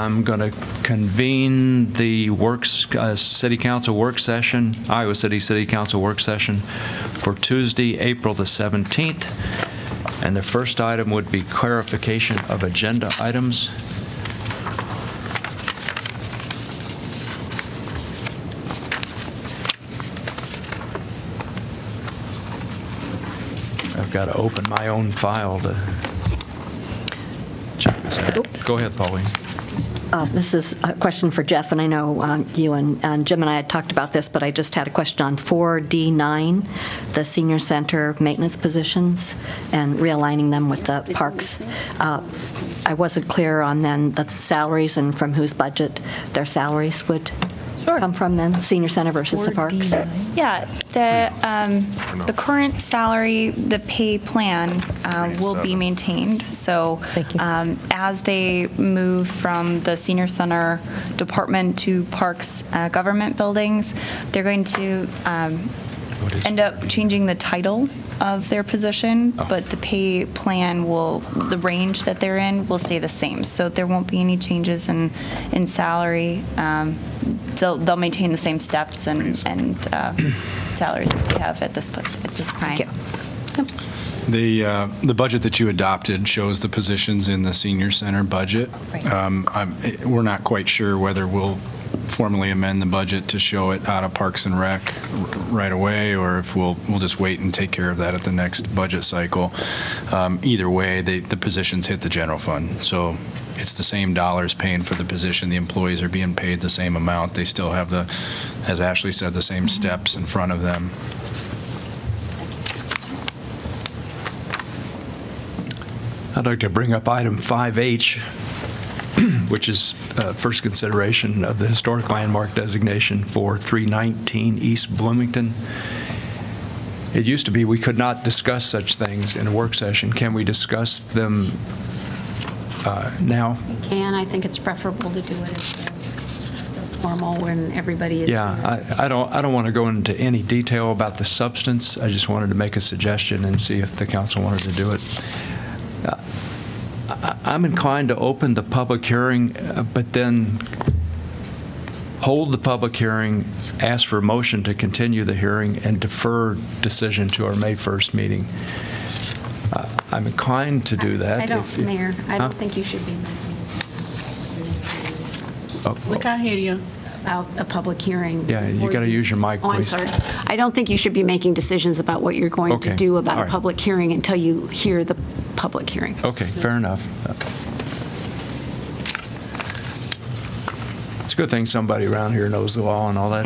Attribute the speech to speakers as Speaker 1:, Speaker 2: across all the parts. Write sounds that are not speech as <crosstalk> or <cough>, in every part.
Speaker 1: I'm going to convene the works, uh, city council work session, Iowa City City Council work session for Tuesday, April the 17th. And the first item would be clarification of agenda items. I've got to open my own file to check this out. Go ahead, Pauline.
Speaker 2: Uh, This is a question for Jeff, and I know um, you and and Jim and I had talked about this, but I just had a question on 4D9, the senior center maintenance positions, and realigning them with the parks. Uh, I wasn't clear on then the salaries and from whose budget their salaries would come from then, senior center versus the parks.
Speaker 3: Yeah, the, um, the current salary, the pay plan uh, will be maintained. So
Speaker 2: Thank you.
Speaker 3: um, as they move from the senior center department to parks uh, government buildings, they're going to um, end up changing the title of their position, but the pay plan will, the range that they're in will stay the same. So there won't be any changes in, in salary. Um, They'll, they'll maintain the same steps and, and uh, salaries that they have at this, po- at this time.
Speaker 2: Thank
Speaker 4: The, uh, the budget that you adopted shows the positions in the senior center budget.
Speaker 3: Right.
Speaker 4: Um, I'm- eh, We're not quite sure whether we'll formally amend the budget to show it out of Parks and Rec right away, or if we'll, we'll just wait and take care of that at the next budget cycle. Um, Either way, they, the positions hit the general fund. So it's the same dollars paying for the position. The employees are being paid the same amount. They still have the, as Ashley said, the same steps in front of them.
Speaker 1: I'd like to bring up item 5H, <clears throat> which is uh, first consideration of the historic landmark designation for 319 East Bloomington. It used to be we could not discuss such things in a work session. Can we discuss them uh, now?
Speaker 5: can. I think it's preferable to do it as formal when everybody is.
Speaker 1: Yeah, I I don't, I don't want to go into any detail about the substance. I just wanted to make a suggestion and see if the council wanted to do it. I- I'm inclined to open the public hearing, uh, but then hold the public hearing, ask for a motion to continue the hearing, and defer decision to our May 1st meeting. Uh, I'm inclined to do that.
Speaker 5: I don't,
Speaker 1: if you-
Speaker 5: Mayor, I
Speaker 1: Huh?
Speaker 5: don't think you should be making decisions
Speaker 1: Oh,
Speaker 6: We can't hear you.
Speaker 5: about a public hearing.
Speaker 1: Yeah, you
Speaker 5: before
Speaker 1: gotta use your mic,
Speaker 5: Oh, I'm
Speaker 1: please.
Speaker 5: sorry. I don't think you should be making decisions about what you're going
Speaker 1: Okay,
Speaker 5: to do
Speaker 1: all
Speaker 5: about a
Speaker 1: right.
Speaker 5: public hearing until you hear the public hearing.
Speaker 1: Okay, fair enough. It's a good thing somebody around here knows the law and all that.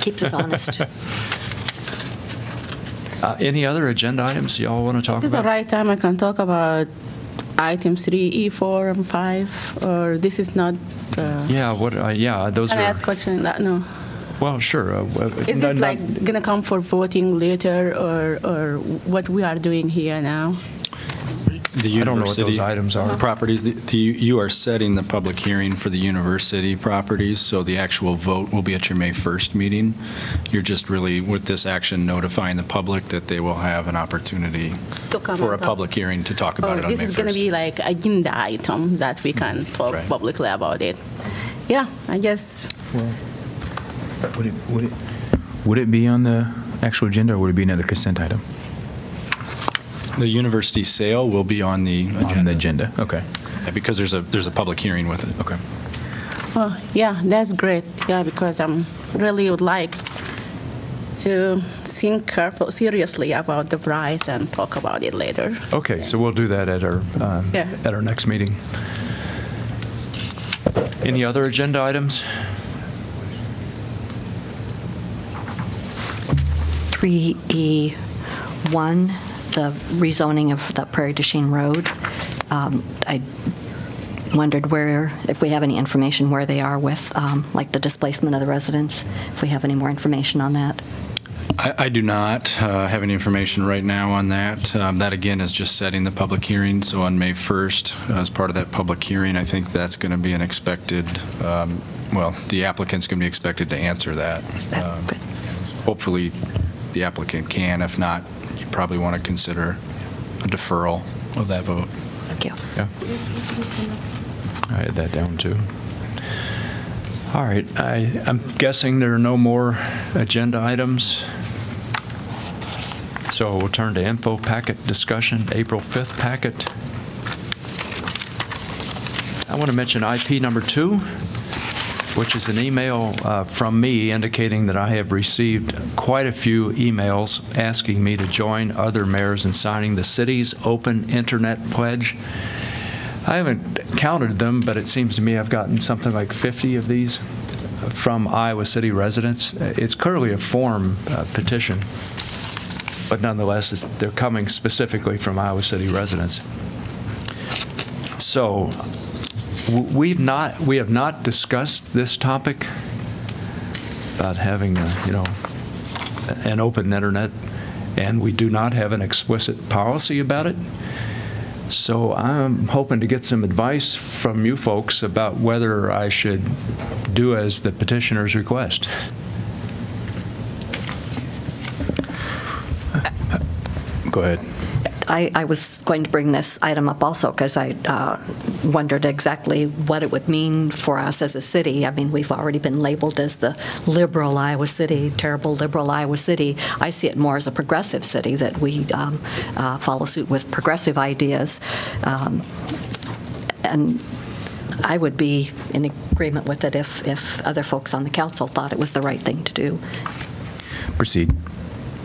Speaker 2: Keeps us honest. <laughs>
Speaker 1: Uh, Any other agenda items y'all want to talk
Speaker 6: This is the
Speaker 1: about?
Speaker 6: right time I can talk about item 3E, 4, and 5, or this is not, uh,
Speaker 1: Yeah, what, uh, yeah, those
Speaker 6: can I
Speaker 1: are,
Speaker 6: ask question that, no?
Speaker 1: well, sure. uh, uh,
Speaker 6: Is
Speaker 1: no-
Speaker 6: this
Speaker 1: no-
Speaker 6: like gonna come for voting later, or, or what we are doing here now?
Speaker 4: The
Speaker 1: I don't know what those
Speaker 4: university
Speaker 1: items are. Uh-huh.
Speaker 4: Properties, the- the, you are setting the public hearing for the university properties, so the actual vote will be at your May 1st meeting. You're just really, with this action, notifying the public that they will have an opportunity
Speaker 6: To come
Speaker 4: for a
Speaker 6: and
Speaker 4: public hearing to talk about
Speaker 6: Oh,
Speaker 4: it on May 1st.
Speaker 6: this is gonna be like agenda item that we can talk
Speaker 4: Right.
Speaker 6: publicly about it. Yeah, I guess,
Speaker 7: Would it, would it, would it be on the actual agenda, or would it be another consent item?
Speaker 4: The university sale will be on the agenda.
Speaker 7: On the agenda, okay,
Speaker 4: Yeah, Because there's a, there's a public hearing with it.
Speaker 7: okay.
Speaker 6: oh, yeah, that's great, yeah, because I'm really would like to think careful, seriously about the price and talk about it later.
Speaker 1: Okay, so we'll do that at our, um,
Speaker 6: Yeah.
Speaker 1: at our next meeting. Any other agenda items?
Speaker 2: 3E1, the rezoning of the Prairie du Chien Road. Um, I wondered where, if we have any information where they are with, um, like, the displacement of the residents, if we have any more information on that.
Speaker 4: I, I do not uh, have any information right now on that. Um, That, again, is just setting the public hearing, so on May 1st, as part of that public hearing, I think that's going to be an expected, um, well, the applicant's going to be expected to answer that. Um,
Speaker 2: Good.
Speaker 4: Hopefully, the applicant can. If not, you probably want to consider a deferral of that vote.
Speaker 2: Thank you.
Speaker 1: Yeah. I had that down too. All right, I, I'm guessing there are no more agenda items. So we'll turn to info packet discussion, April 5th packet. I want to mention IP number two, which is an email uh, from me indicating that I have received quite a few emails asking me to join other mayors in signing the city's open internet pledge. I haven't counted them, but it seems to me I've gotten something like 50 of these from Iowa City residents. It's clearly a form uh, petition, but nonetheless, they're coming specifically from Iowa City residents. So we've not, we have not discussed this topic about having, a, you know, an open internet, and we do not have an explicit policy about it. So I'm hoping to get some advice from you folks about whether I should do as the petitioners request.
Speaker 7: Go ahead.
Speaker 2: I, I was going to bring this item up also because I uh, wondered exactly what it would mean for us as a city. I mean, we've already been labeled as the liberal Iowa city, terrible liberal Iowa city. I see it more as a progressive city that we um, uh, follow suit with progressive ideas. Um, and I would be in agreement with it if, if other folks on the council thought it was the right thing to do.
Speaker 7: Proceed.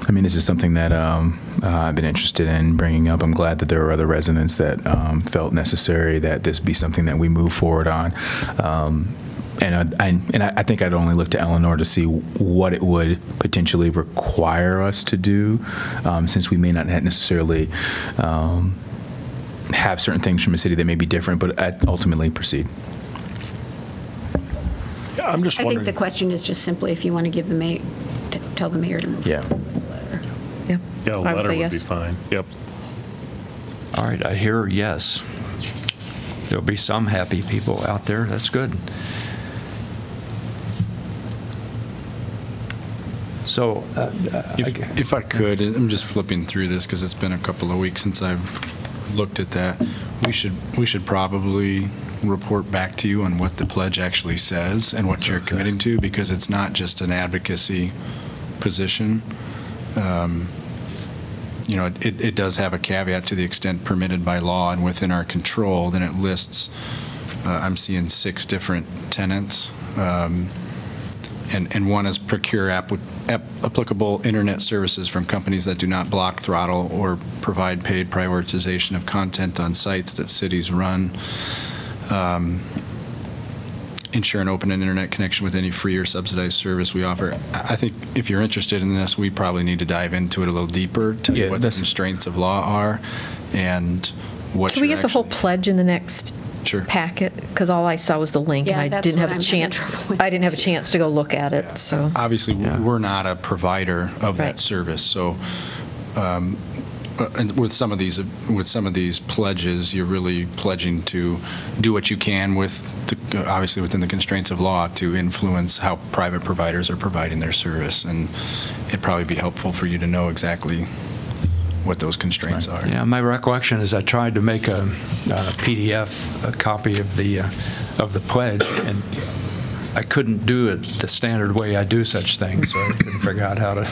Speaker 7: I mean, this is something that um, uh, I've been interested in bringing up. I'm glad that there are other residents that um, felt necessary that this be something that we move forward on. Um, and I, I, and I I think I'd only look to Eleanor to see what it would potentially require us to do, um, since we may not necessarily um, have certain things from a city that may be different, but ultimately proceed.
Speaker 8: I'm just
Speaker 5: I think the question is just simply if you want to give the mayor, t- tell the mayor to move.
Speaker 7: Yeah.
Speaker 9: Yeah.
Speaker 8: Yeah, a
Speaker 9: I would
Speaker 8: letter
Speaker 9: say
Speaker 8: would be
Speaker 9: yes.
Speaker 8: fine. Yep.
Speaker 1: All right, I hear yes. There'll be some happy people out there. That's good. So, uh, uh,
Speaker 4: If, if I could, I'm just flipping through this because it's been a couple of weeks since I've looked at that. We should, we should probably report back to you on what the pledge actually says and what you're committing to, because it's not just an advocacy position. Um, You know, it, it does have a caveat to the extent permitted by law and within our control, then it lists, uh, I'm seeing six different tenants. Um, and, and one is procure ap- applicable internet services from companies that do not block, throttle, or provide paid prioritization of content on sites that cities run. Um, Ensure an open and internet connection with any free or subsidized service we offer. I I think if you're interested in this, we probably need to dive into it a little deeper, tell you
Speaker 7: Yeah,
Speaker 4: what the constraints of law are, and what
Speaker 9: Can we
Speaker 4: you're
Speaker 9: get the whole pledge in the next
Speaker 4: Sure.
Speaker 9: packet? Because all I saw was the link, and I didn't have a
Speaker 5: I'm having
Speaker 9: chance. I didn't have a chance to go look at it, so.
Speaker 4: Obviously,
Speaker 1: Yeah.
Speaker 4: we're not a provider of that service, so um, uh, and with some of these, with some of these pledges, you're really pledging to do what you can with, the- obviously within the constraints of law, to influence how private providers are providing their service, and it'd probably be helpful for you to know exactly what those constraints are.
Speaker 1: yeah, my recollection is I tried to make a a PDF, a copy of the, uh, of the pledge, and I couldn't do it the standard way I do such things, so I couldn't figure out how to,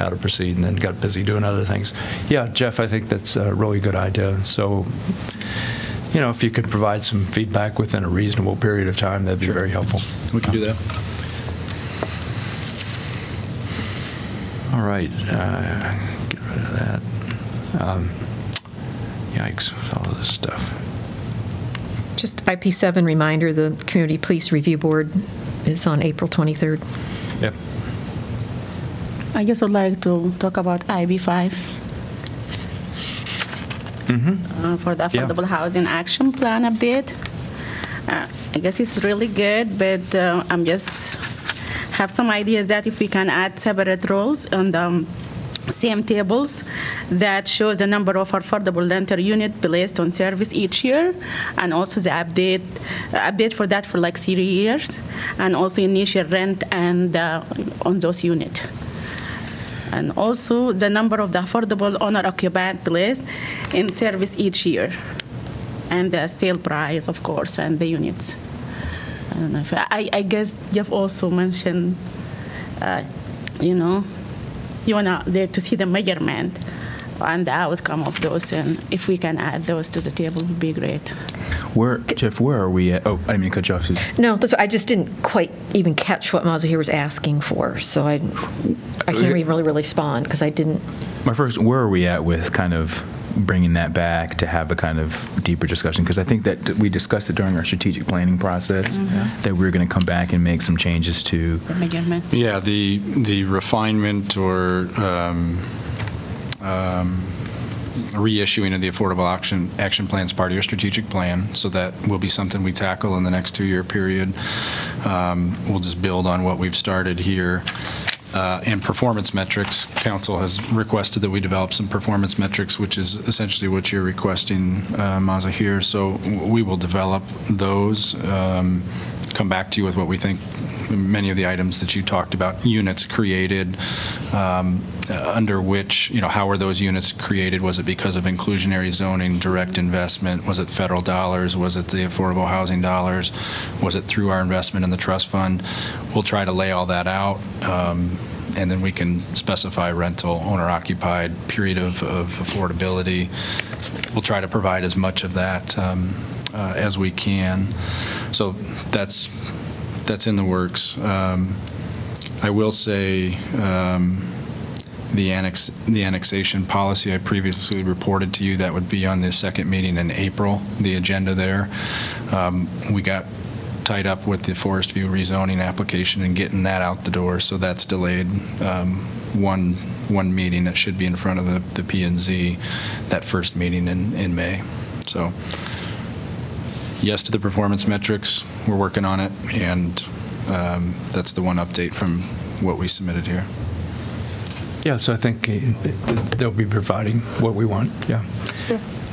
Speaker 1: how to proceed, and then got busy doing other things. Yeah, Jeff, I think that's a really good idea. So, you know, if you could provide some feedback within a reasonable period of time, that'd be very helpful.
Speaker 4: We can do that.
Speaker 1: All right, uh, get rid of that. Um, Yikes, all of this stuff.
Speaker 9: Just IP7 reminder, the Community Police Review Board is on April 23rd.
Speaker 1: Yep.
Speaker 6: I just would like to talk about IP5 uh, for the
Speaker 1: Yeah.
Speaker 6: Affordable Housing Action Plan update. Uh, I guess it's really good, but uh, I'm just have some ideas that if we can add separate rows on the um, same tables that shows the number of affordable rental unit placed on service each year, and also the update update for that for like three years, and also initial rent and uh, on those units and also the number of the affordable owner-occupied place in service each year. and the sale price, of course, and the units. I don't know if I, I guess Jeff also mentioned, uh, you know, you want there to see the measurement and the outcome of those, and if we can add those to the table, would be great.
Speaker 7: Where, Jeff, where are we at? Oh, I didn't mean to cut you off, Susan.
Speaker 9: No, that's, I just didn't quite even catch what Mazahir was asking for, so I, I can't even really respond, because I didn't,
Speaker 7: My first, where are we at with kind of bringing that back to have a kind of deeper discussion? Because I think that we discussed it during our strategic planning process, that we are going to come back and make some changes to,
Speaker 4: Yeah, the, the refinement or um, um, reissuing of the Affordable Action, Action Plan is part of your strategic plan, so that will be something we tackle in the next two-year period. Um, We'll just build on what we've started here. Uh, And performance metrics, council has requested that we develop some performance metrics, which is essentially what you're requesting, uh, Mazahir. So we will develop those, um, come back to you with what we think, many of the items that you talked about, units created, um, uh, under which, you know, how were those units created? Was it because of inclusionary zoning, direct investment? Was it federal dollars? Was it the affordable housing dollars? Was it through our investment in the trust fund? We'll try to lay all that out, um, and then we can specify rental, owner-occupied, period of of affordability. We'll try to provide as much of that um, uh, as we can. So that's, that's in the works. Um, I will say, um, the annex, the annexation policy I previously reported to you, that would be on the second meeting in April, the agenda there. Um, We got tied up with the Forest View rezoning application and getting that out the door, so that's delayed um, one, one meeting that should be in front of the, the P and Z, that first meeting in, in May. So, yes to the performance metrics, we're working on it, and um, that's the one update from what we submitted here.
Speaker 1: Yeah, so I think they'll be providing what we want, yeah.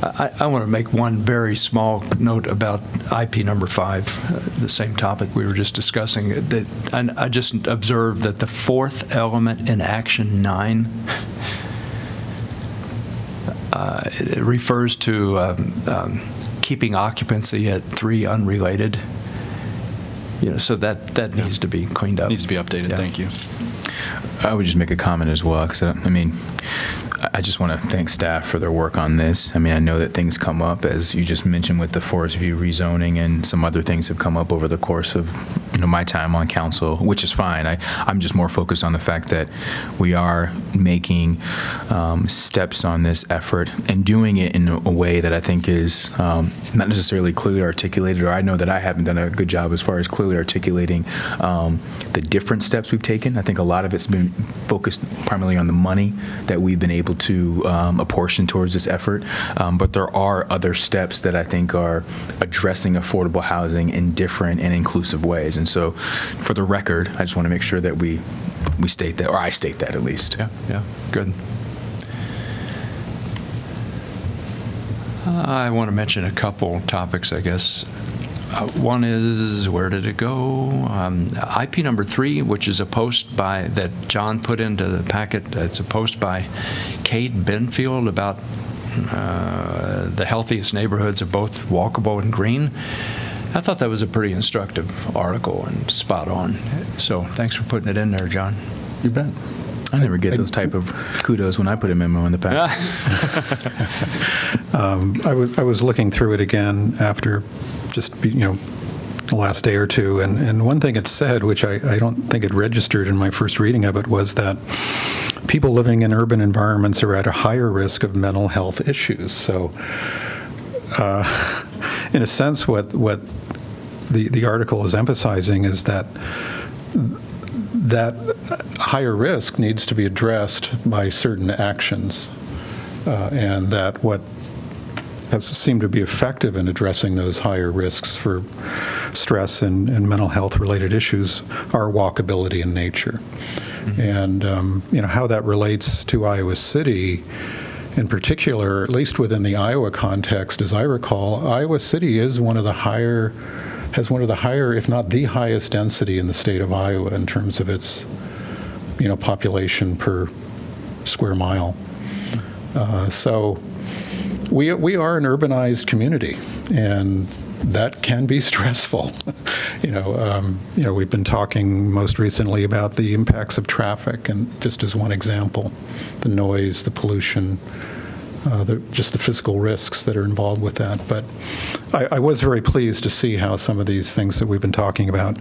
Speaker 1: I, I want to make one very small note about IP number five, uh, the same topic we were just discussing. uh, That and I just observed that the fourth element in action nine uh, it refers to um, um, keeping occupancy at three unrelated. You know, so that that needs to be cleaned up.
Speaker 4: Needs to be updated,
Speaker 1: Yeah.
Speaker 4: thank you.
Speaker 7: I would just make a comment as well, because, I mean, I- I just want to thank staff for their work on this. I mean, I know that things come up, as you just mentioned with the Forest View rezoning, and some other things have come up over the course of, you know, my time on council, which is fine. I, I'm just more focused on the fact that we are making um, steps on this effort and doing it in a way that I think is um, not necessarily clearly articulated, or I know that I haven't done a good job as far as clearly articulating um, the different steps we've taken. I think a lot of it's been focused primarily on the money that we've been able to um, apportion towards this effort. Um, but there are other steps that I think are addressing affordable housing in different and inclusive ways. And so, for the record, I just want to make sure that we we state that, or I state that at least.
Speaker 1: Yeah, yeah, good. I want to mention a couple topics, I guess. Uh, One is, where did it go? Um, IP number three, which is a post by, that John put into the packet, it's a post by Kaid Benfield about uh, the healthiest neighborhoods are both walkable and green. I thought that was a pretty instructive article and spot on. So thanks for putting it in there, John.
Speaker 8: You bet.
Speaker 7: I never get those type of <laughs> kudos when I put a memo in the packet. <laughs>
Speaker 8: Um, I was, I was looking through it again after just, you know, the last day or two, and, and one thing it said, which I, I don't think it registered in my first reading of it, was that people living in urban environments are at a higher risk of mental health issues. So, uh, <laughs> in a sense, what, what the, the article is emphasizing is that that higher risk needs to be addressed by certain actions, uh, and that what has seemed to be effective in addressing those higher risks for stress and, and mental health related issues are walkability in nature. And um, you know how that relates to Iowa City in particular, at least within the Iowa context, as I recall, Iowa City is one of the higher has one of the higher, if not the highest density in the state of Iowa in terms of its you know population per square mile. Uh, so we, we are an urbanized community, and that can be <laughs> stressful. you know, um, you know, we've been talking most recently about the impacts of traffic, and just as one example, the noise, the pollution, uh, the, just the physical risks that are involved with that. But I, I was very pleased to see how some of these things that we've been talking about,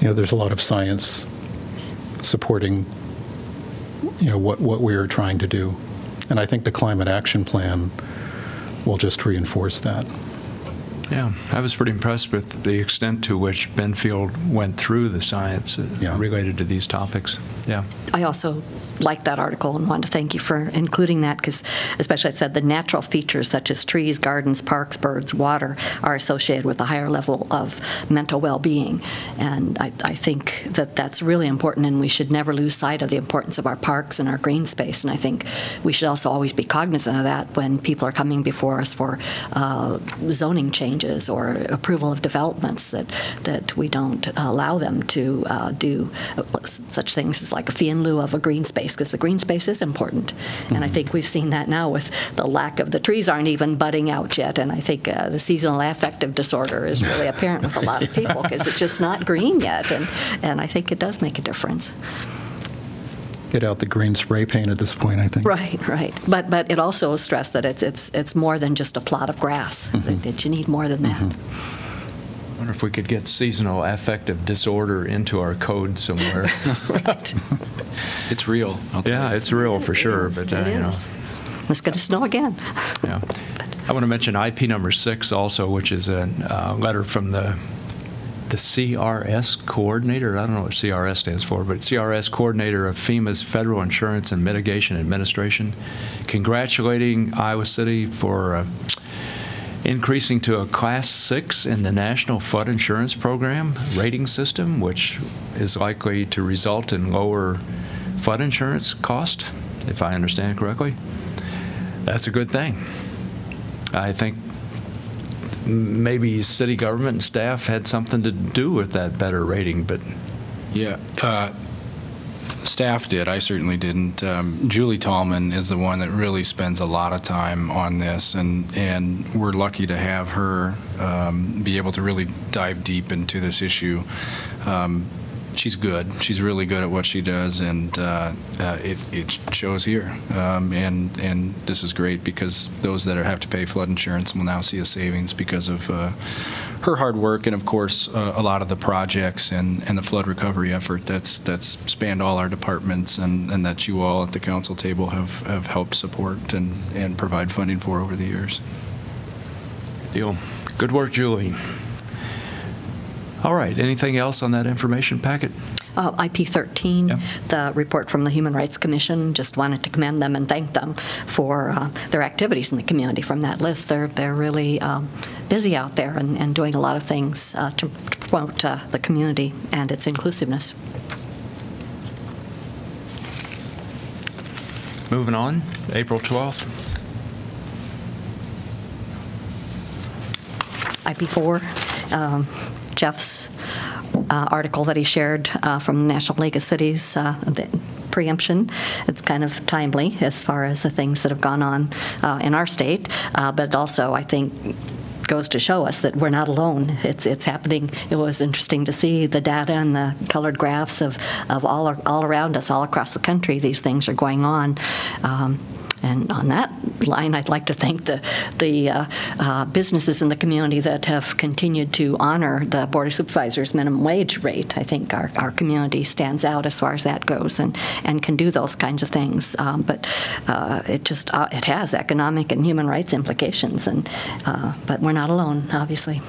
Speaker 8: you know, there's a lot of science supporting, you know, what, what we are trying to do. And I think the climate action plan will just reinforce that.
Speaker 1: Yeah, I was pretty impressed with the extent to which Benfield went through the science uh,
Speaker 8: Yeah.
Speaker 1: related to these topics. Yeah.
Speaker 2: I also liked that article and wanted to thank you for including that because, especially it said the natural features such as trees, gardens, parks, birds, water are associated with a higher level of mental well-being. And I, I think that that's really important and we should never lose sight of the importance of our parks and our green space. And I think we should also always be cognizant of that when people are coming before us for uh, zoning changes or approval of developments that, that we don't allow them to uh, do such things as like a fee in lieu of a green space, because the green space is important. And I think we've seen that now with the lack of, the trees aren't even budding out yet, and I think uh, the seasonal affective disorder is really apparent with a lot of people, because it's just not green yet, and, and I think it does make a difference.
Speaker 8: Get out the green spray paint at this point, I think.
Speaker 2: Right, right. But, but it also stressed that it's, it's, it's more than just a plot of grass, that that you need more than that.
Speaker 1: I wonder if we could get seasonal affective disorder into our code somewhere. <laughs>
Speaker 2: Right. <laughs>
Speaker 4: It's real. I'll
Speaker 1: yeah, it's real for
Speaker 2: It
Speaker 1: sure,
Speaker 2: is,
Speaker 1: but uh, you know.
Speaker 2: is. It's going to snow again.
Speaker 1: Yeah. <laughs> I want to mention IP number six also, which is a uh, letter from the the CRS coordinator. I don't know what CRS stands for, but CRS coordinator of FEMA's Federal Insurance and Mitigation Administration, congratulating Iowa City for uh, increasing to a class six in the National Flood Insurance Program rating system, which is likely to result in lower flood insurance cost, if I understand correctly. That's a good thing. I think maybe city government and staff had something to do with that better rating, but
Speaker 4: Yeah, uh, staff did. I certainly didn't. Um, Julie Tallman is the one that really spends a lot of time on this, and and we're lucky to have her um, be able to really dive deep into this issue. Um, she's good. She's really good at what she does, and uh, uh, it it shows here. Um, and and this is great because those that have to pay flood insurance will now see a savings because of. Uh, her hard work and of course uh, a lot of the projects and, and the flood recovery effort that's that's spanned all our departments and, and that you all at the council table have, have helped support and, and provide funding for over the years.
Speaker 1: deal. Good work, Julie. All right, anything else on that information packet?
Speaker 2: Uh, IP 13,
Speaker 1: Yep.
Speaker 2: the report from the Human Rights Commission, just wanted to commend them and thank them for uh, their activities in the community from that list. They're, they're really um, busy out there and, and doing a lot of things uh, to to promote uh, the community and its inclusiveness.
Speaker 1: Moving on, April 12th.
Speaker 2: IP4, um, Jeff's uh, article that he shared uh, from the National League of Cities, uh, the preemption. It's kind of timely as far as the things that have gone on uh, in our state, uh, but also, I think, goes to show us that we're not alone. It's it's happening. It was interesting to see the data and the colored graphs of, of all all around us, all across the country. These things are going on. Um, and on that line, I'd like to thank the the uh, uh, businesses in the community that have continued to honor the Board of Supervisors minimum wage rate. I think our, our community stands out as far as that goes and, and can do those kinds of things. Um, but uh, it just uh, it has economic and human rights implications. And uh, but we're not alone, obviously.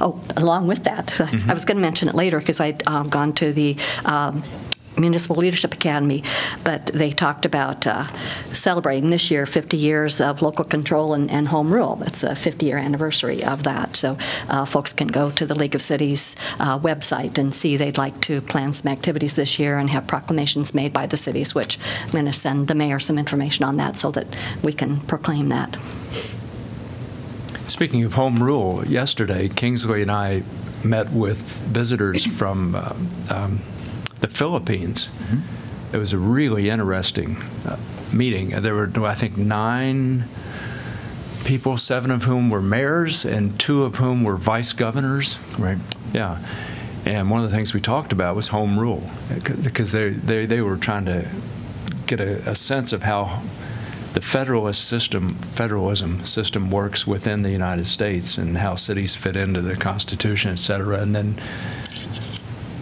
Speaker 2: Oh, along with that, <laughs> I was going to mention it later because I'd um, gone to the um, Municipal Leadership Academy, but they talked about uh, celebrating this year 50 years of local control and, and home rule. It's a 50 year anniversary of that. So uh, folks can go to the League of Cities uh, website and see they'd like to plan some activities this year and have proclamations made by the cities, which I'm going to send the mayor some information on that so that we can proclaim that.
Speaker 1: Speaking of home rule, yesterday Kingsley and I met with visitors from uh, um, the Philippines it was a really interesting uh, meeting. There were, I think, nine people, seven of whom were mayors and two of whom were vice governors.
Speaker 7: Right.
Speaker 1: Yeah. And one of the things we talked about was home rule because they, they, they were trying to get a, a sense of how the federalist system, federalism system works within the United States and how cities fit into the Constitution, et cetera. And then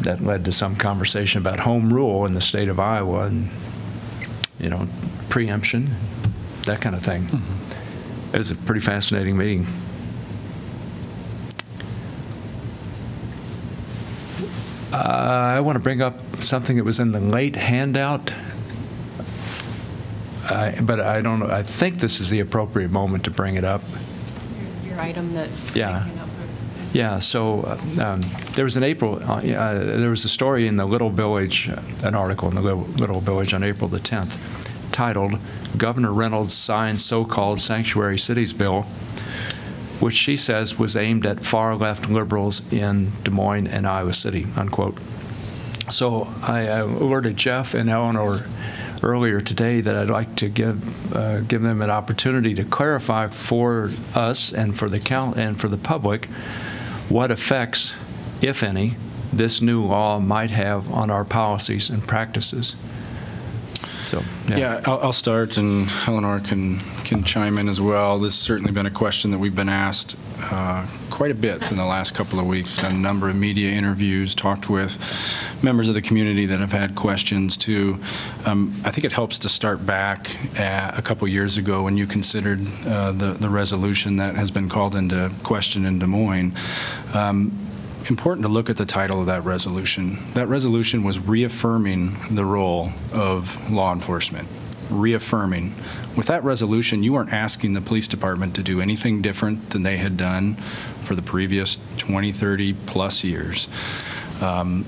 Speaker 1: that led to some conversation about home rule in the state of Iowa and, you know, preemption, that kind of thing. It was a pretty fascinating meeting. Uh, I want to bring up something that was in the late handout, I- but I don't I think this is the appropriate moment to bring it up.
Speaker 5: Your item that.
Speaker 1: Yeah. Yeah, so um, there was an April, uh, yeah, there was a story in the Little Village, uh, an article in the Little Village on April the 10th, titled, "Governor Reynolds Signs So-Called Sanctuary Cities Bill," which she says was aimed at far-left liberals in Des Moines and Iowa City, unquote. So I uh, alerted Jeff and Eleanor earlier today that I'd like to give uh, give them an opportunity to clarify for us and for the count and for the public what effects, if any, this new law might have on our policies and practices. So
Speaker 4: Yeah, I'll, I'll start, and Eleanor can, can chime in as well. This has certainly been a question that we've been asked uh, quite a bit in the last couple of weeks. Done a number of media interviews, talked with members of the community that have had questions too. Um, I think it helps to start back a couple years ago when you considered uh, the, the resolution that has been called into question in Des Moines. Um, important to look at the title of that resolution. That resolution was reaffirming the role of law enforcement, reaffirming. With that resolution, you weren't asking the police department to do anything different than they had done for the previous 20, 30 plus years. Um,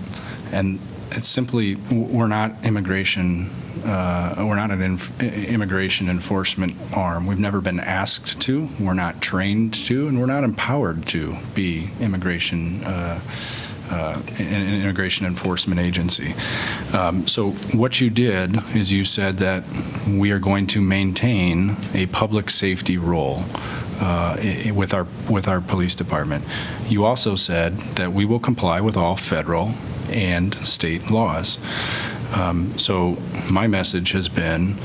Speaker 4: and it's simply, we're not immigration, uh, we're not an inf- immigration enforcement arm. We've never been asked to, we're not trained to, and we're not empowered to be immigration uh, uh, an immigration enforcement agency. Um, So what you did is you said that we are going to maintain a public safety role uh, with our, with our police department. You also said that we will comply with all federal and state laws. Um, So my message has been,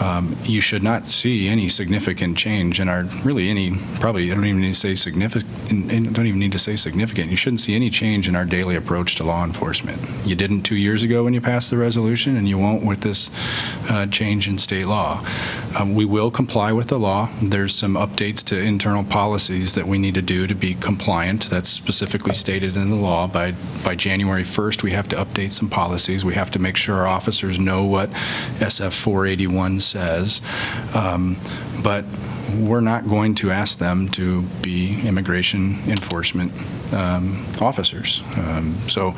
Speaker 4: um, you should not see any significant change in our, really any, probably, I don't even need to say significant, don't even need to say significant. You shouldn't see any change in our daily approach to law enforcement. You didn't two years ago when you passed the resolution, and you won't with this uh, change in state law. Um, We will comply with the law. There's some updates to internal policies that we need to do to be compliant. That's specifically stated in the law. By, by January 1st, we have to update some policies. We have to make sure our officers know what SF 481 says. Um, But we're not going to ask them to be immigration enforcement um, officers. Um, So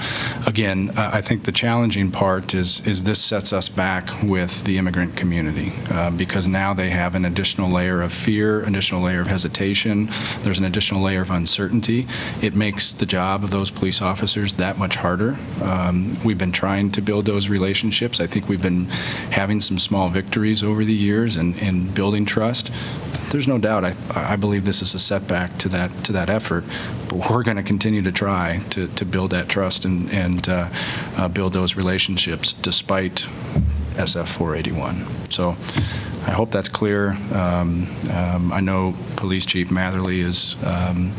Speaker 4: again, I think the challenging part is, is this sets us back with the immigrant community uh, because now they have an additional layer of fear, additional layer of hesitation, there's an additional layer of uncertainty. It makes the job of those police officers that much harder. Um, We've been trying to build those relationships. I think we've been having some small victories over the years and, and building trust. There's no doubt, I, I believe this is a setback to that, to that effort, but we're going to continue to try to, to build that trust and, and uh, uh, build those relationships despite SF 481. So I hope that's clear. Um, um, I know Police Chief Matherly is, um,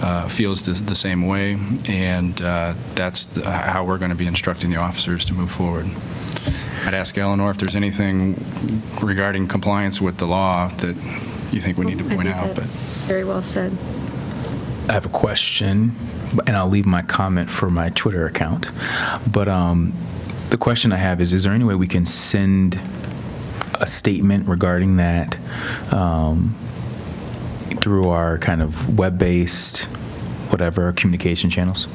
Speaker 4: uh, feels the, same way, and uh, that's the- how we're going to be instructing the officers to move forward. I'd ask Eleanor if there's anything regarding compliance with the law that you think we need to
Speaker 9: I
Speaker 4: point
Speaker 9: think
Speaker 4: out, but.
Speaker 9: that's Very well said.
Speaker 7: I have a question, and I'll leave my comment for my Twitter account. But um, the question I have is: Is there any way we can send a statement regarding that um, through our kind of web-based, whatever communication channels?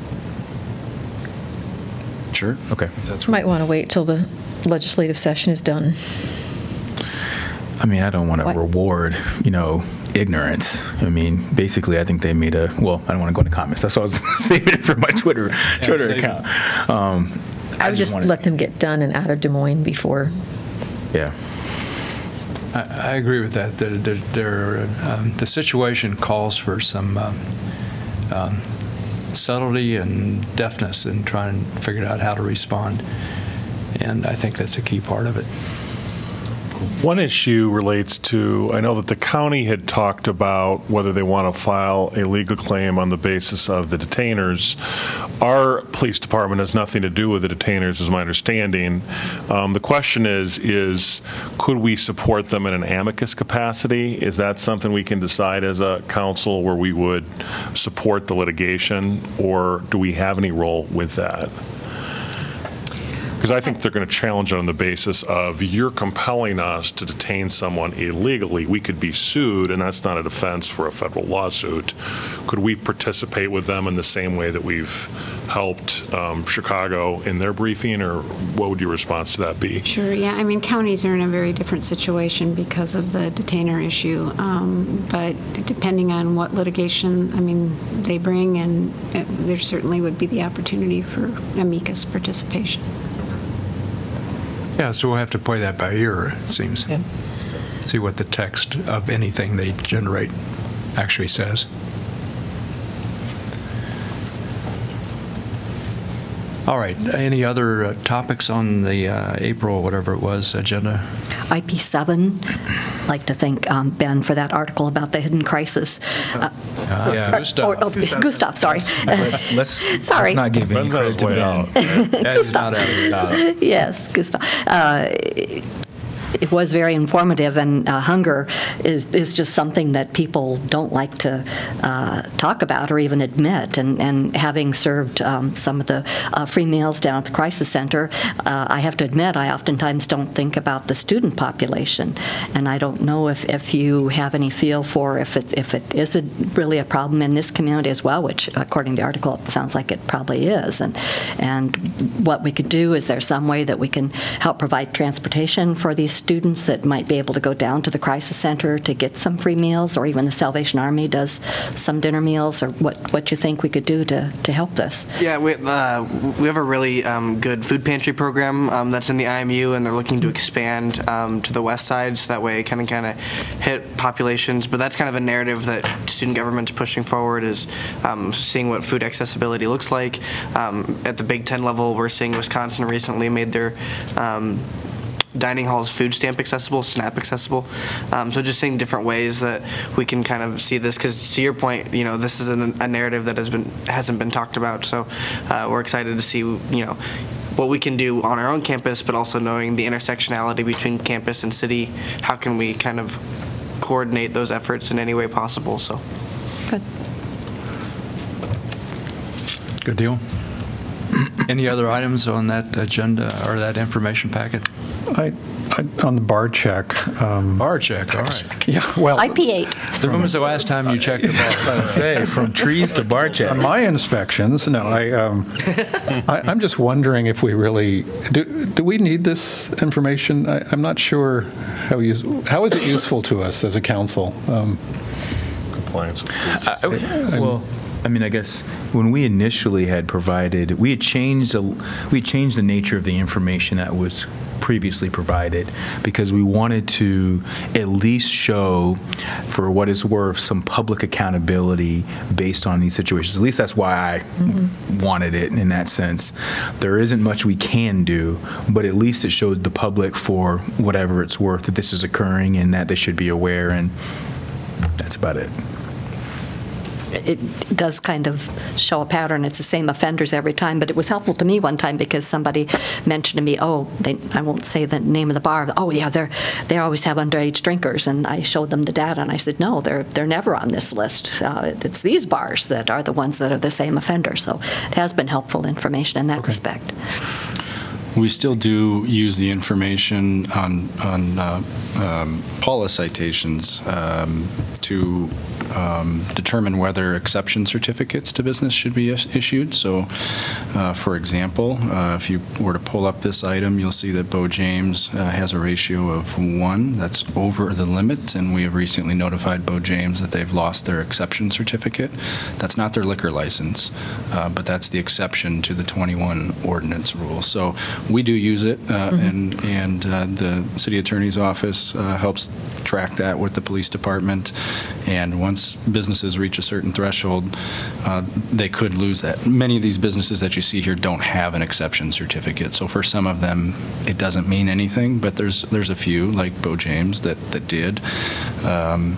Speaker 4: Sure.
Speaker 7: Okay.
Speaker 4: If that's
Speaker 9: Might want to wait till the legislative session is done.
Speaker 7: I mean, I don't want to
Speaker 9: What?
Speaker 7: reward, you know, ignorance. I mean, basically, I think they made a. Well, I don't want to go into comments. That's why I was <laughs> saving it for my Twitter Twitter account. Um,
Speaker 9: I would just
Speaker 7: wanted-
Speaker 9: let them get done and out of Des Moines before.
Speaker 7: Yeah.
Speaker 1: I, I agree with that. There, there, there, um, the situation calls for some um, um, subtlety and deftness in trying to figure out how to respond. And I think that's a key part of it.
Speaker 10: One issue relates to, I know that the county had talked about whether they want to file a legal claim on the basis of the detainers. Our police department has nothing to do with the detainers, is my understanding. Um, The question is, is could we support them in an amicus capacity? Is that something we can decide as a council where we would support the litigation? Or do we have any role with that? Because I think they're going to challenge it on the basis of you're compelling us to detain someone illegally. We could be sued, and that's not a defense for a federal lawsuit. Could we participate with them in the same way that we've helped um, Chicago in their briefing, or what would your response to that be?
Speaker 5: Sure, yeah, I mean, counties are in a very different situation because of the detainer issue, Um, but depending on what litigation, I mean, they bring, and uh, there certainly would be the opportunity for amicus participation.
Speaker 1: Yeah, so we'll have to play that by ear, it seems. See what the text of anything they generate actually says. All right, any other uh, topics on the uh, April, whatever it was, agenda?
Speaker 2: IP7, I'd like to thank um, Ben for that article about the hidden crisis. Uh,
Speaker 1: Yeah,
Speaker 2: or-
Speaker 1: Gustav.
Speaker 2: or- oh, Gustav, sorry. <laughs>
Speaker 7: Let's, let's,
Speaker 2: Sorry.
Speaker 7: let's not give any
Speaker 10: Ben's on his
Speaker 7: credit to
Speaker 10: way
Speaker 7: Ben.
Speaker 10: out. <laughs>
Speaker 7: That is not our-
Speaker 2: Yes, Gustav. Uh, It was very informative, and uh, hunger is, is just something that people don't like to uh, talk about or even admit. And, and having served um, some of the uh, free meals down at the crisis center, uh, I have to admit, I oftentimes don't think about the student population. And I don't know if, if you have any feel for if it, if it is a, really a problem in this community as well, which according to the article, it sounds like it probably is. And, and what we could do, is there some way that we can help provide transportation for these students that might be able to go down to the crisis center to get some free meals, or even the Salvation Army does some dinner meals, or what, what you think we could do to, to help this?
Speaker 11: Yeah, we, uh, we have a really um, good food pantry program um, that's in the IMU, and they're looking to expand um, to the west side, so that way it can kind of hit populations. But that's kind of a narrative that student government's pushing forward is um, seeing what food accessibility looks like. Um, at the Big Ten level, we're seeing Wisconsin recently made their um, dining halls food stamp accessible, SNAP accessible. Um, so just seeing different ways that we can kind of see this, because to your point, you know, this is an, a narrative that has been hasn't been talked about. So uh, we're excited to see, you know. What we can do on our own campus, but also knowing the intersectionality between campus and city, how can we kind of coordinate those efforts in any way possible? So,
Speaker 2: Good.
Speaker 1: Good deal. Any other items on that agenda or that information packet?
Speaker 8: I, I, on the bar check, um,
Speaker 1: Bar check, all right. <laughs>
Speaker 8: yeah, well.
Speaker 2: IP8.
Speaker 1: When was the last time you checked the bar?
Speaker 7: Let's say, from trees to bar check.
Speaker 8: On my inspections, no, I, um, <laughs> I, I'm just wondering if we really, do, do we need this information? I, I'm not sure how use, how is it useful to us as a council? Um,
Speaker 10: Compliance.
Speaker 7: I- I- Well, I mean, I guess when we initially had provided, we had changed, the- we had changed the nature of the information that was previously provided because we wanted to at least show, for what it's worth, some public accountability based on these situations. At least that's why I mm-hmm. wanted it in that sense. There isn't much we can do, but at least it showed the public for whatever it's worth that this is occurring and that they should be aware, and that's about it.
Speaker 2: It does kind of show a pattern. It's the same offenders every time, but it was helpful to me one time because somebody mentioned to me, oh, they, I won't say the name of the bar. Oh, yeah, they're they always have underage drinkers, and I showed them the data, and I said, no, they're they're never on this list. Uh, it's these bars that are the ones that are the same offenders. So it has been helpful information in that respect.
Speaker 4: We still do use the information on, on uh, um, PAULA citations um, to um, determine whether exception certificates to business should be is- issued. So, uh, for example, uh, if you were to pull up this item, you'll see that Bo James uh, has a ratio of one. That's over the limit, and we have recently notified Bo James that they've lost their exception certificate. That's not their liquor license, uh, but that's the exception to the 21 ordinance rule. So we do use it, uh, and, and uh, the city attorney's office uh, helps track that with the police department. And once businesses reach a certain threshold, uh, they could lose that. Many of these businesses that you see here don't have an exception certificate. So for some of them, it doesn't mean anything, but there's, there's a few, like Bo James, that, that did. Um,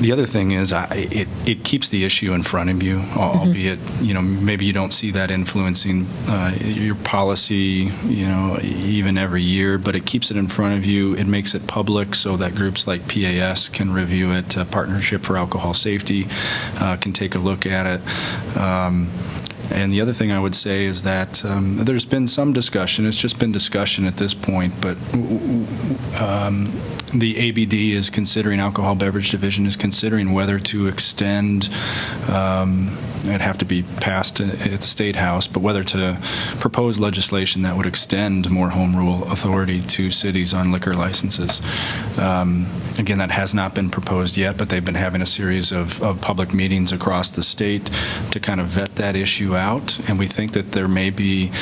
Speaker 4: the other thing is, I, it, it keeps the issue in front of you, albeit, you know, maybe you don't see that influencing uh, your policy, you know, even every year, but it keeps it in front of you. It makes it public so that groups like PAS can review it, uh, Partnership for Alcohol Safety uh, can take a look at it. Um, and the other thing I would say is that um, there's been some discussion, it's just been discussion at this point, but um, the ABD is considering, Alcohol Beverage Division is considering whether to extend, um, it'd have to be passed at the State House, but whether to propose legislation that would extend more home rule authority to cities on liquor licenses. Um, Again, that has not been proposed yet, but they've been having a series of, of public meetings across the state to kind of vet that issue out, and we think that there may be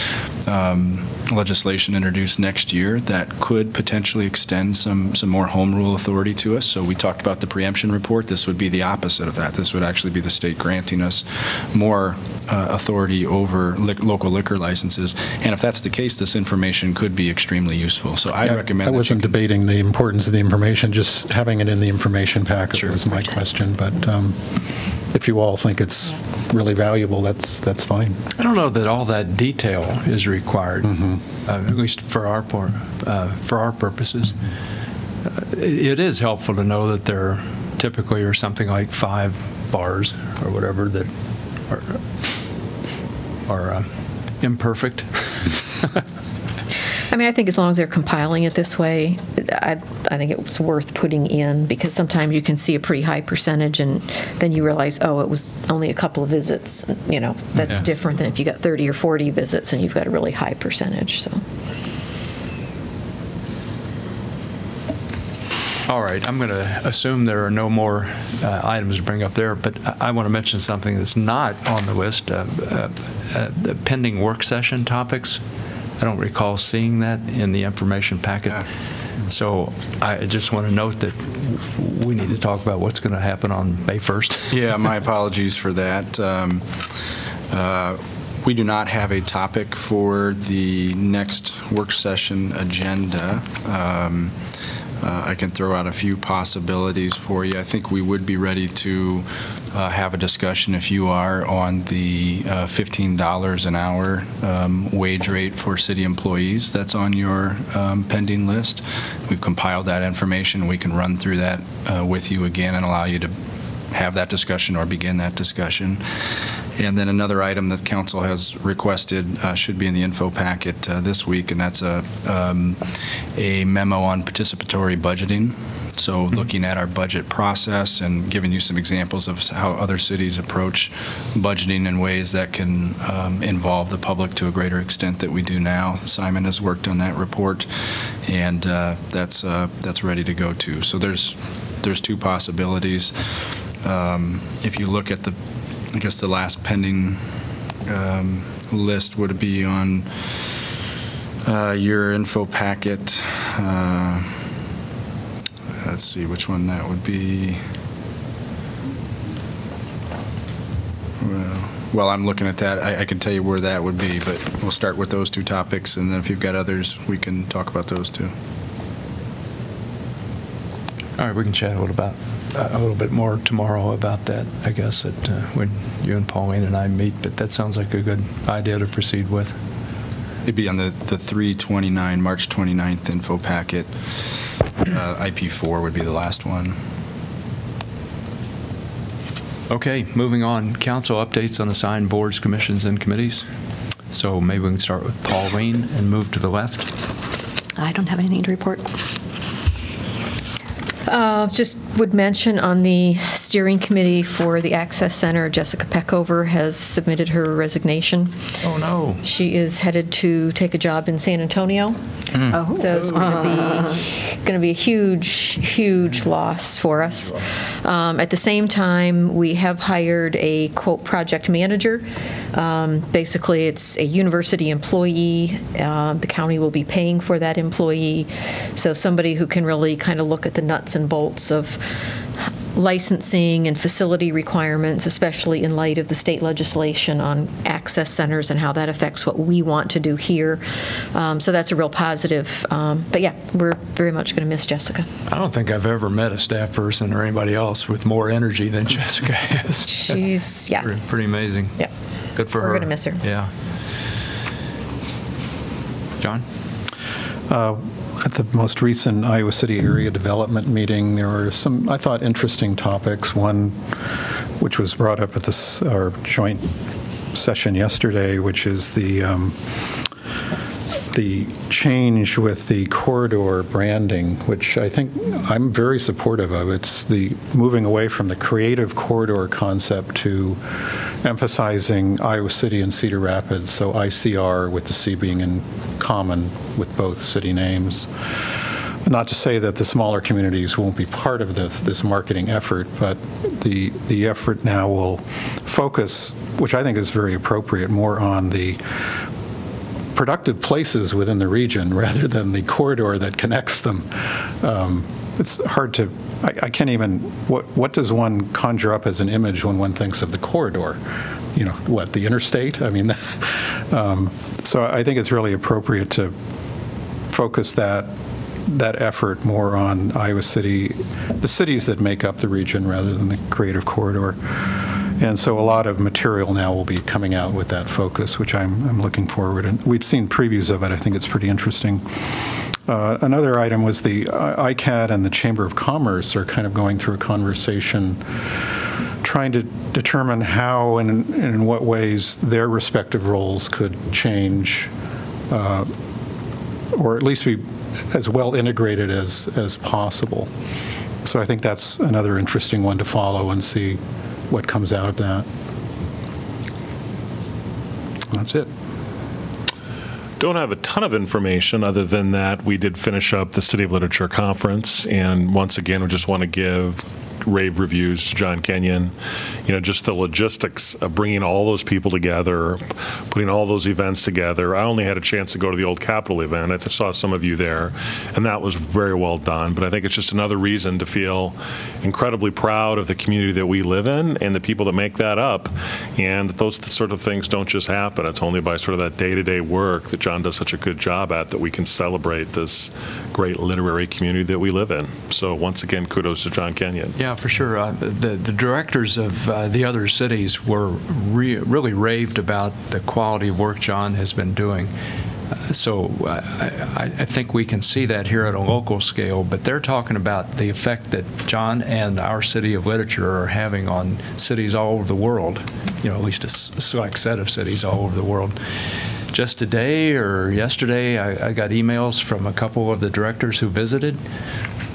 Speaker 4: um, legislation introduced next year that could potentially extend some, some more home rule authority to us. So we talked about the preemption report. This would be the opposite of that. This would actually be the state granting us more uh, authority over lic- local liquor licenses. And if that's the case, this information could be extremely useful. So I
Speaker 8: Yeah,
Speaker 4: recommend
Speaker 8: I wasn't
Speaker 4: can-
Speaker 8: debating the importance of the information, just having it in the information packet
Speaker 4: Sure.
Speaker 8: was my question. But um, if you all think it's really valuable, that's, that's fine.
Speaker 1: I don't know that all that detail is required,
Speaker 8: Mm-hmm.
Speaker 1: uh, at least for our, por- uh, for our purposes. Uh, It it is helpful to know that there typically are something like five bars or whatever that are, are uh, imperfect.
Speaker 9: I mean, I think as long as they're compiling it this way, I, I think it's worth putting in, because sometimes you can see a pretty high percentage, and then you realize, oh, it was only a couple of visits, you know, that's
Speaker 1: Yeah.
Speaker 9: different than if you got 30 or 40 visits and you've got a really high percentage, so.
Speaker 1: All right, I'm going to assume there are no more uh, items to bring up there, but I want to mention something that's not on the list, uh, uh, uh, the pending work session topics. I don't recall seeing that in the information packet. So I just want to note that we need to talk about what's going to happen on May 1st. <laughs>
Speaker 4: Yeah, my apologies for that. Um, uh, We do not have a topic for the next work session agenda. Um, uh, I can throw out a few possibilities for you. I think we would be ready to uh, have a discussion, if you are, on the uh, $15 an hour um, wage rate for city employees that's on your um, pending list. We've compiled that information. We can run through that uh, with you again and allow you to have that discussion or begin that discussion. And then another item that council has requested uh, should be in the info packet uh, this week, and that's a, um, a memo on participatory budgeting. So looking at our budget process and giving you some examples of how other cities approach budgeting in ways that can um, involve the public to a greater extent that we do now. Simon has worked on that report, and uh, that's, uh, that's ready to go too. So there's, there's two possibilities. Um, If you look at the, I guess the last pending um, list would be on uh, your info packet. Uh, Let's see which one that would be. Well, While I'm looking at that, I I can tell you where that would be, but we'll start with those two topics, and then if you've got others, we can talk about those too.
Speaker 1: All right, we can chat a little about, a little bit more tomorrow about that, I guess, at, uh, when you and Pauline and I meet, but that sounds like a good idea to proceed with.
Speaker 4: It'd be on the, the 329, March 29th info packet. Uh, IP4 would be the last one.
Speaker 1: Okay, moving on. Council updates on assigned boards, commissions, and committees. So maybe we can start with Pauline and move to the left.
Speaker 2: I don't have anything to report.
Speaker 9: Uh, Just would mention on the steering committee for the Access Center, Jessica Peckover has submitted her resignation.
Speaker 1: Oh, no.
Speaker 9: She is headed to take a job in San Antonio.
Speaker 2: Oh.
Speaker 9: So it's going to be, going to be a huge, huge loss for us. Um, At the same time, we have hired a quote project manager. Um, Basically, it's a university employee. Uh, The county will be paying for that employee. So somebody who can really kind of look at the nuts and bolts of licensing and facility requirements, especially in light of the state legislation on access centers and how that affects what we want to do here. Um, So that's a real positive. Um, But yeah, we're very much going to miss Jessica.
Speaker 1: I don't think I've ever met a staff person or anybody else with more energy than <laughs> Jessica has.
Speaker 9: She's, <laughs> yeah.
Speaker 1: Pretty- Pretty amazing.
Speaker 9: Yeah.
Speaker 1: Good for her.
Speaker 9: We're gonna miss her.
Speaker 1: Yeah. John?
Speaker 8: At the most recent Iowa City Area Development Meeting, there were some, I thought, interesting topics. One, which was brought up at this, our joint session yesterday, which is the, um, the change with the corridor branding, which I think I'm very supportive of. It's the moving away from the creative corridor concept to emphasizing Iowa City and Cedar Rapids, so ICR with the C being in common with both city names. Not to say that the smaller communities won't be part of the- this marketing effort, but the, the effort now will focus, which I think is very appropriate, more on the productive places within the region <laughs> rather than the corridor that connects them. Um, It's hard to, I I can't even, what, what does one conjure up as an image when one thinks of the corridor? You know, what, the interstate? I mean, <laughs> um, so I think it's really appropriate to focus that, that effort more on Iowa City, the cities that make up the region rather than the creative corridor. And so a lot of material now will be coming out with that focus, which I'm, I'm looking forward. And we've seen previews of it. I think it's pretty interesting. Uh, Another item was the uh, ICAD and the Chamber of Commerce are kind of going through a conversation trying to determine how and in- and in what ways their respective roles could change uh, or at least be as well integrated as, as possible. So I think that's another interesting one to follow and see what comes out of that. That's it.
Speaker 10: Don't have a ton of information other than that we did finish up the City of Literature Conference, and once again, we just want to give rave reviews to John Kenyon. You know, just the logistics of bringing all those people together, putting all those events together. I only had a chance to go to the old Capitol event. I saw some of you there, and that was very well done. But I think it's just another reason to feel incredibly proud of the community that we live in and the people that make that up. And that those sort of things don't just happen. It's only by sort of that day-to-day work that John does such a good job at that we can celebrate this great literary community that we live in. So once again, kudos to John Kenyon.
Speaker 1: Yeah, for sure. Uh, The the directors of uh, the other cities were re- really raved about the quality of work John has been doing. Uh, So I I- I think we can see that here at a local scale, but they're talking about the effect that John and our city of literature are having on cities all over the world, you know, at least a select set of cities all over the world. Just today or yesterday, I I got emails from a couple of the directors who visited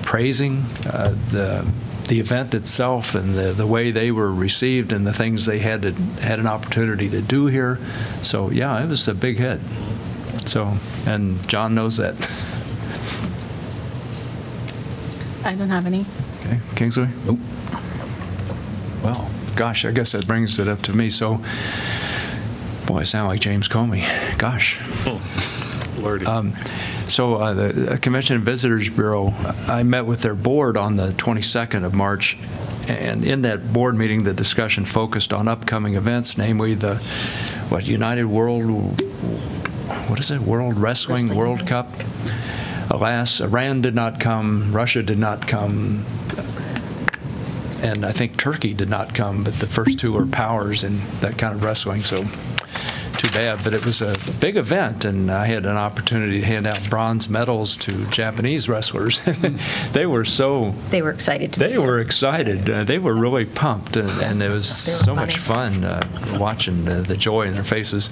Speaker 1: praising uh, the the event itself and the, the way they were received and the things they had to, had an opportunity to do here. So yeah, it was a big hit. So and John knows that.
Speaker 6: I don't have any.
Speaker 1: Okay, Kingsley. Nope. Well, gosh, I guess that brings it up to me. So, boy, I sound like James Comey. Gosh. <laughs>
Speaker 10: Lordy.
Speaker 1: Um, So uh, the Convention and Visitors Bureau, I met with their board on the 22nd of March, and in that board meeting, the discussion focused on upcoming events, namely the, what, United World, what is it, World Wrestling
Speaker 2: Wrestling.
Speaker 1: World Cup? Alas, Iran did not come, Russia did not come, and I think Turkey did not come, but the first two are powers in that kind of wrestling, so too bad. But it was a big event, and I had an opportunity to hand out bronze medals to Japanese wrestlers. <laughs> they were so
Speaker 9: They were excited to be
Speaker 1: they were excited. Uh, they were really pumped, and, and it was so much fun uh, watching the, the joy in their faces.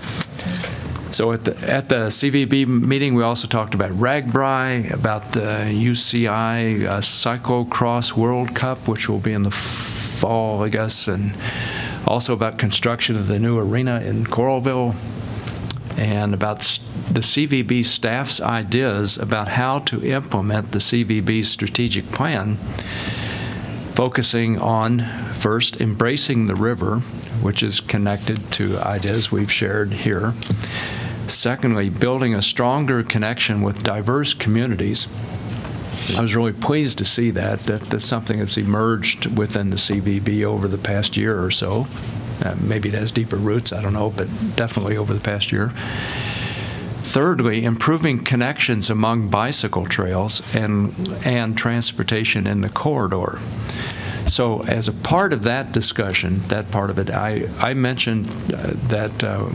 Speaker 1: So at the, at the CVB meeting, we also talked about RAGBRAI, about the UCI uh, Cyclocross World Cup, which will be in the fall, I guess, and also about construction of the new arena in Coralville, and about the CVB staff's ideas about how to implement the CVB strategic plan, focusing on, first, embracing the river, which is connected to ideas we've shared here. Secondly, building a stronger connection with diverse communities. I was really pleased to see that. that that's something that's emerged within the CVB over the past year or so. Uh, maybe it has deeper roots, I don't know, but definitely over the past year. Thirdly, improving connections among bicycle trails and, and transportation in the corridor. So as a part of that discussion, that part of it, I, I mentioned uh, that uh,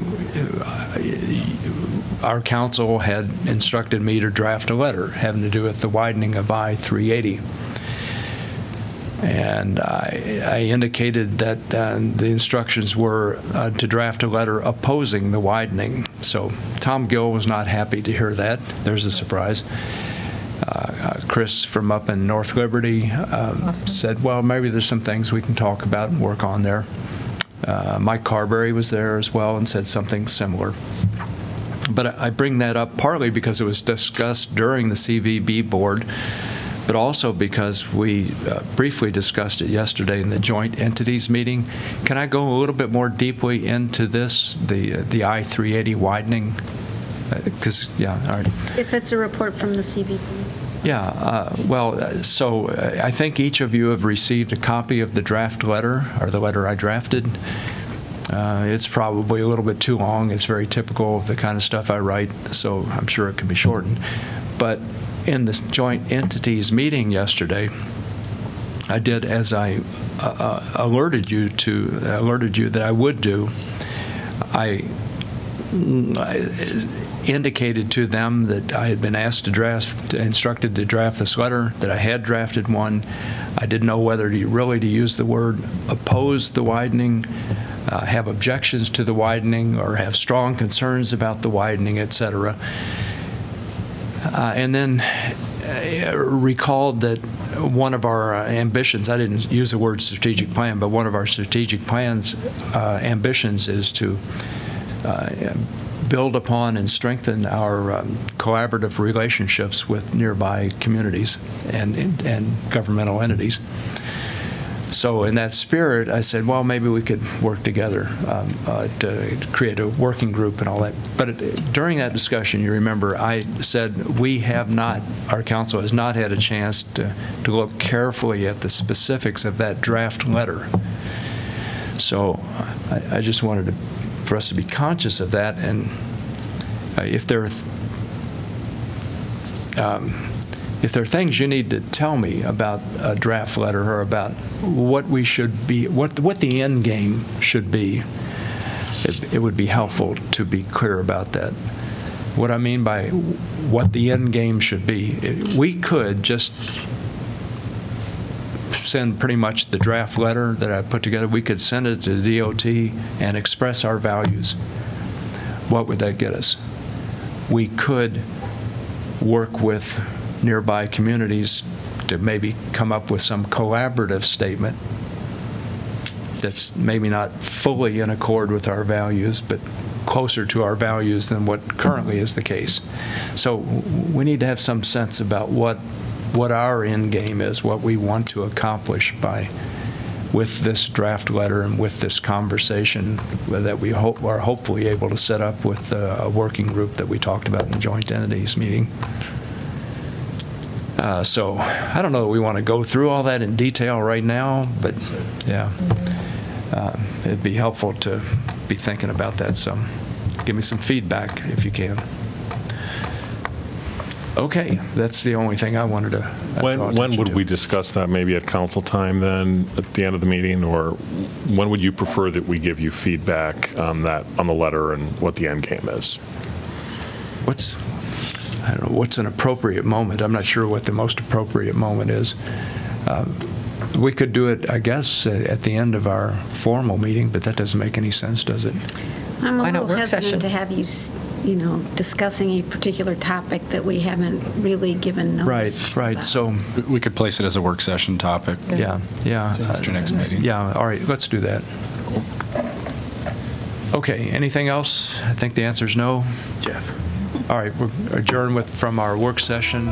Speaker 1: our council had instructed me to draft a letter having to do with the widening of I-380. And I, I indicated that uh, the instructions were uh, to draft a letter opposing the widening. So Tom Gill was not happy to hear that. There's a surprise. Uh, uh, Chris from up in North Liberty um, said, well, maybe there's some things we can talk about and work on there. Uh, Mike Carberry was there as well and said something similar. But I bring that up partly because it was discussed during the CVB board, but also because we uh, briefly discussed it yesterday in the joint entities meeting. Can I go a little bit more deeply into this, the, uh, the I-380 widening? Because, yeah, all right.
Speaker 12: If it's a report from the CVB.
Speaker 1: Yeah, uh, well, uh, so uh, I think each of you have received a copy of the draft letter, or the letter I drafted. Uh, It's probably a little bit too long. It's very typical of the kind of stuff I write, so I'm sure it can be shortened. But in this joint entities meeting yesterday, I did as I uh, uh, alerted you to, alerted you that I would do. I I indicated to them that I had been asked to draft, instructed to draft this letter, that I had drafted one. I didn't know whether to really to use the word oppose the widening, uh, have objections to the widening, or have strong concerns about the widening, et cetera. Uh, And then uh, recalled that one of our uh, ambitions, I didn't use the word strategic plan, but one of our strategic plans, uh, ambitions is to uh, build upon and strengthen our um, collaborative relationships with nearby communities and, and governmental entities. So in that spirit, I said, well, maybe we could work together um, uh, to create a working group and all that. But it- during that discussion, you remember, I said, we have not, our council has not had a chance to, to look carefully at the specifics of that draft letter. So I, I just wanted to, for us to be conscious of that, and uh, if there, um, if there are things you need to tell me about a draft letter or about what we should be, what, what the end game should be, it, it would be helpful to be clear about that. What I mean by what the end game should be, we could just send pretty much the draft letter that I put together, we could send it to DOT and express our values. What would that get us? We could work with nearby communities to maybe come up with some collaborative statement that's maybe not fully in accord with our values, but closer to our values than what currently is the case. So we need to have some sense about what, what our end game is, what we want to accomplish by, with this draft letter and with this conversation that we hope, are hopefully able to set up with uh, a working group that we talked about in the joint entities meeting. Uh, So I don't know that we want to go through all that in detail right now, but yeah, Uh, it'd be helpful to be thinking about that some. Give me some feedback if you can. Okay, that's the only thing I wanted to.
Speaker 10: When, when
Speaker 1: attention
Speaker 10: would
Speaker 1: to.
Speaker 10: we discuss that? Maybe at council time then, at the end of the meeting? Or when would you prefer that we give you feedback on that, on the letter and what the end game is?
Speaker 1: What's, I don't know, what's an appropriate moment? I'm not sure what the most appropriate moment is. Um, We could do it, I guess, uh, at the end of our formal meeting, but that doesn't make any sense, does it?
Speaker 5: I'm a
Speaker 9: Why not
Speaker 5: little
Speaker 9: work session?
Speaker 5: hesitant to have you, s- you know, discussing a particular topic that we haven't really given notice.
Speaker 1: Right, right, so,
Speaker 4: We- We could place it as a work session topic.
Speaker 1: yeah, yeah.
Speaker 4: After next meeting.
Speaker 1: Yeah, all right, let's do that. Okay, anything else? I think the answer is no. Jeff. All right, we're adjourned with, from our work session.